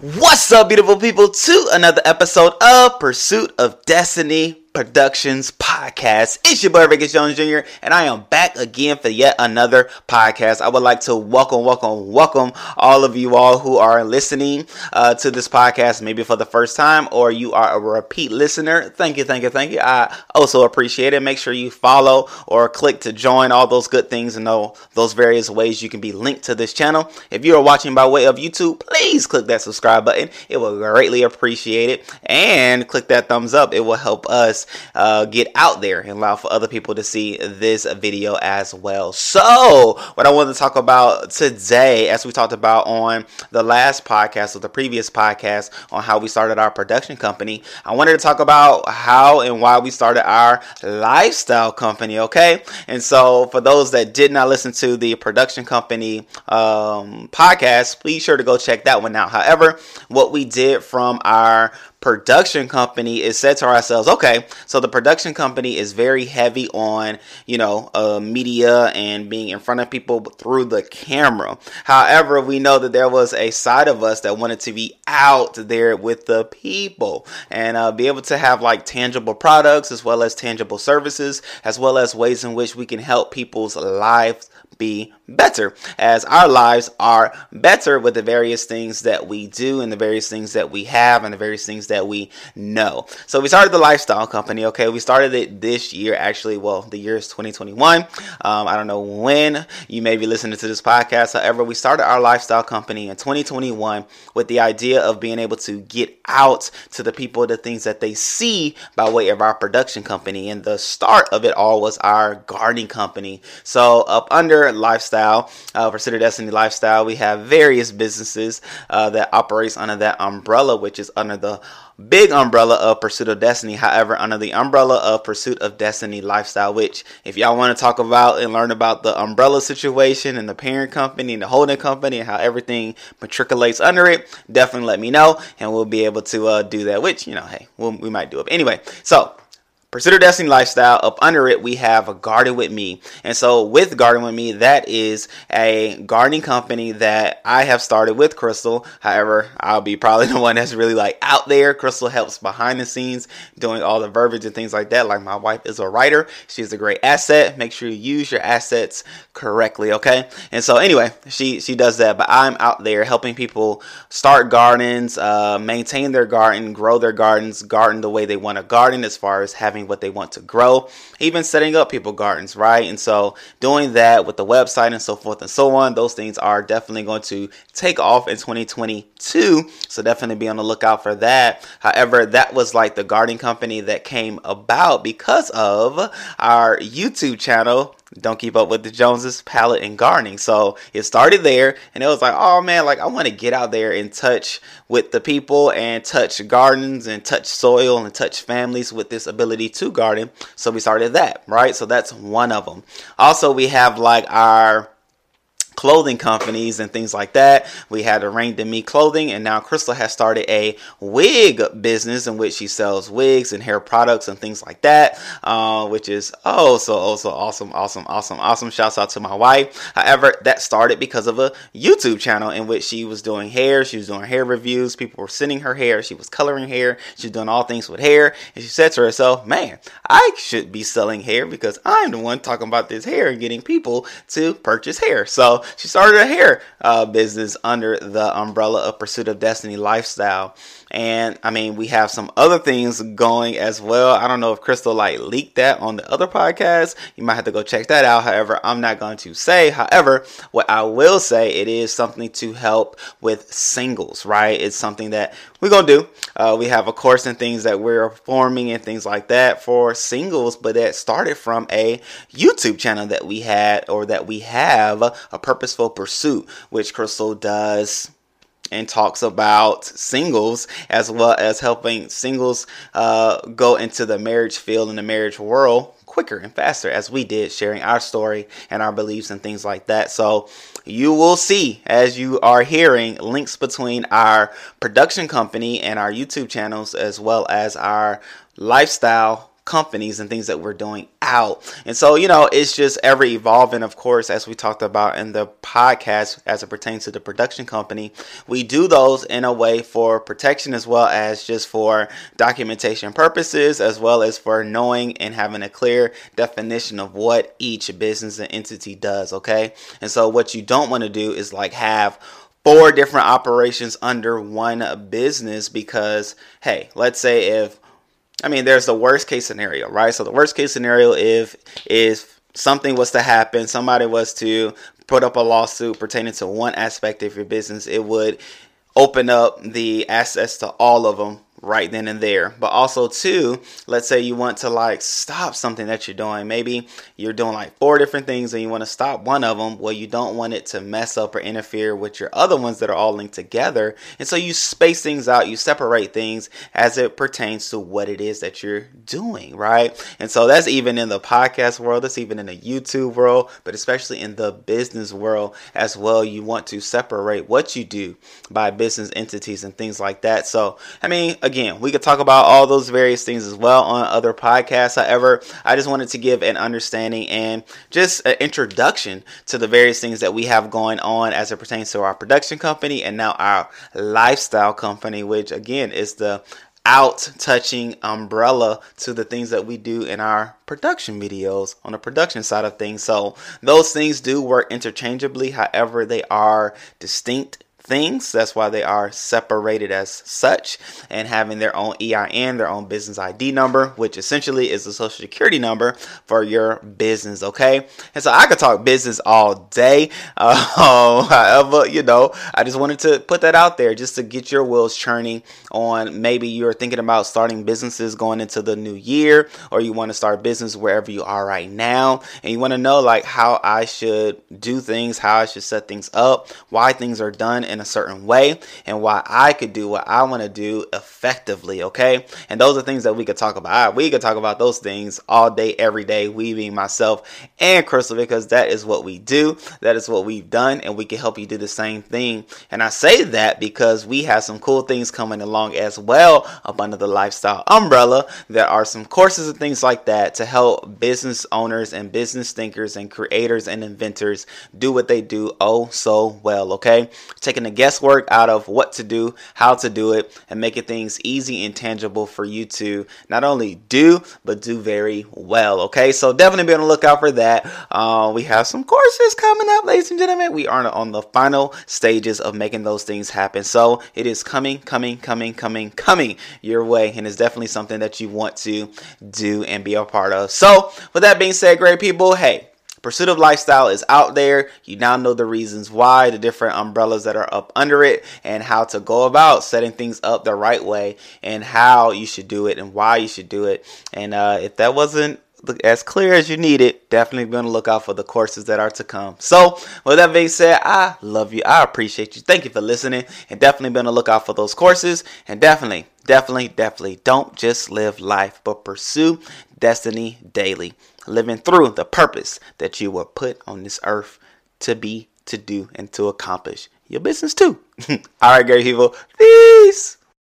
What's up, beautiful people, to another episode of Pursuit of Destiny Productions podcast. It's your boy Vegas Jones Jr. and I am back again for yet another podcast. I would like to welcome, welcome, welcome all of you all who are listening uh, to this podcast, maybe for the first time or you are a repeat listener. Thank you, thank you, thank you. I also appreciate it. Make sure you follow or click to join all those good things and know those various ways you can be linked to this channel. If you are watching by way of YouTube, please click that subscribe button. It will greatly appreciate it and click that thumbs up. It will help us uh, get out there and allow for other people to see this video as well. So, what I wanted to talk about today, as we talked about on the last podcast or the previous podcast on how we started our production company, I wanted to talk about how and why we started our lifestyle company. Okay, and so for those that did not listen to the production company um, podcast, please sure to go check that one out. However, what we did from our production company is said to ourselves, okay, so the production company is very heavy on, you know, uh, media and being in front of people through the camera. However, we know that there was a side of us that wanted to be out there with the people and uh, be able to have like tangible products as well as tangible services, as well as ways in which we can help people's lives be better as our lives are better with the various things that we do and the various things that we have and the various things that we know. So we started the lifestyle company. Okay, we started it this year. Actually, well, the year is 2021. Um, I don't know when you may be listening to this podcast. However, we started our lifestyle company in 2021 with the idea of being able to get out to the people the things that they see by way of our production company. And the start of it all was our gardening company. So up under lifestyle, uh, Pursuit of Destiny Lifestyle, we have various businesses uh, that operates under that umbrella, which is under the big umbrella of Pursuit of Destiny. However, under the umbrella of Pursuit of Destiny Lifestyle, which if y'all want to talk about and learn about the umbrella situation and the parent company and the holding company and how everything matriculates under it, definitely let me know and we'll be able to uh, do that. Which you know, hey, we'll, we might do it. But anyway, so Pursuit Destiny Lifestyle. Up under it, we have a Garden with Me. And so, with Garden with Me, that is a gardening company that I have started with Crystal. However, I'll be probably the one that's really like out there. Crystal helps behind the scenes doing all the verbiage and things like that. Like, my wife is a writer, she's a great asset. Make sure you use your assets correctly, okay? And so, anyway, she, she does that. But I'm out there helping people start gardens, uh, maintain their garden, grow their gardens, garden the way they want to garden as far as having what they want to grow, even setting up people gardens, right? And so doing that with the website and so forth and so on, those things are definitely going to take off in 2022. So definitely be on the lookout for that. However, that was like the gardening company that came about because of our YouTube channel don't keep up with the Joneses palette and gardening. So it started there and it was like, oh man, like I want to get out there and touch with the people and touch gardens and touch soil and touch families with this ability to garden. So we started that, right? So that's one of them. Also, we have like our clothing companies and things like that. We had Arranged in Me clothing, and now Crystal has started a wig business in which she sells wigs and hair products and things like that, uh, which is oh so oh so awesome, awesome, awesome, awesome. Shouts out to my wife. However, that started because of a YouTube channel in which she was doing hair, she was doing hair reviews, people were sending her hair, she was coloring hair, she was doing all things with hair, and she said to herself, Man, I should be selling hair because I'm the one talking about this hair and getting people to purchase hair. So she started a hair uh, business under the umbrella of Pursuit of Destiny Lifestyle. And I mean, we have some other things going as well. I don't know if Crystal like leaked that on the other podcast. You might have to go check that out. However, I'm not going to say. However, what I will say, it is something to help with singles, right? It's something that we're gonna do. Uh, we have a course and things that we're forming and things like that for singles, but that started from a YouTube channel that we had or that we have a purposeful pursuit, which Crystal does and talks about singles as well as helping singles uh, go into the marriage field and the marriage world quicker and faster as we did sharing our story and our beliefs and things like that. So you will see as you are hearing links between our production company and our youtube channels as well as our lifestyle companies and things that we're doing out. And so, you know, it's just ever evolving, of course, as we talked about in the podcast as it pertains to the production company. We do those in a way for protection as well as just for documentation purposes, as well as for knowing and having a clear definition of what each business and entity does. Okay. And so, what you don't want to do is like have four different operations under one business because, hey, let's say if I mean, there's the worst case scenario, right? So the worst case scenario if if something was to happen, somebody was to put up a lawsuit pertaining to one aspect of your business, it would open up the access to all of them right then and there. But also too, let's say you want to like stop something that you're doing. Maybe you're doing like four different things and you want to stop one of them. Well, you don't want it to mess up or interfere with your other ones that are all linked together. And so you space things out, you separate things as it pertains to what it is that you're doing, right? And so that's even in the podcast world, that's even in the YouTube world, but especially in the business world as well. You want to separate what you do by business entities and things like that. So, I mean, again, we could talk about all those various things as well on other podcasts. However, I just wanted to give an understanding and just an introduction to the various things that we have going on as it pertains to our production company and now our lifestyle company, which again is the out touching umbrella to the things that we do in our production videos on the production side of things. So those things do work interchangeably, however, they are distinct things. That's why they are separated as such and having their own EIN, their own business ID number, which essentially is a social security number for your business. Okay. And so I could talk business all day. Uh, however, you know, I just wanted to put that out there just to get your wheels churning on maybe you're thinking about starting businesses going into the new year or you want to start business wherever you are right now and you want to know like how I should do things, how I should set things up, why things are done in a certain way and why I could do what I want to do effectively, okay? And those are things that we could talk about. We could talk about those things all day, every day, we being myself and Crystal, because that is what we do. That is what we've done, and we can help you do the same thing. And I say that because we have some cool things coming along as well up under the lifestyle umbrella. There are some courses and things like that to help business owners and business thinkers and creators and inventors do what they do oh so well, okay? Taking the guesswork out of what to do, how to do it, and making things easy and tangible for you to not only do, but do very well. Okay, so definitely be on the lookout for that. Uh, we have some courses coming up, ladies and gentlemen. We are on the final stages of making those things happen. So it is coming, coming, coming, coming, coming your way, and it's definitely something that you want to do and be a part of. So, with that being said, great people, hey, Pursuit of Lifestyle is out there. You now know the reasons why, the different umbrellas that are up under it, and how to go about setting things up the right way, and how you should do it, and why you should do it. And uh, if that wasn't as clear as you need it, definitely going to look out for the courses that are to come. So, with that being said, I love you. I appreciate you. Thank you for listening, and definitely going to look out for those courses. And definitely, definitely, definitely don't just live life, but pursue destiny daily living through the purpose that you were put on this earth to be, to do, and to accomplish your business too. All right, great people. Peace.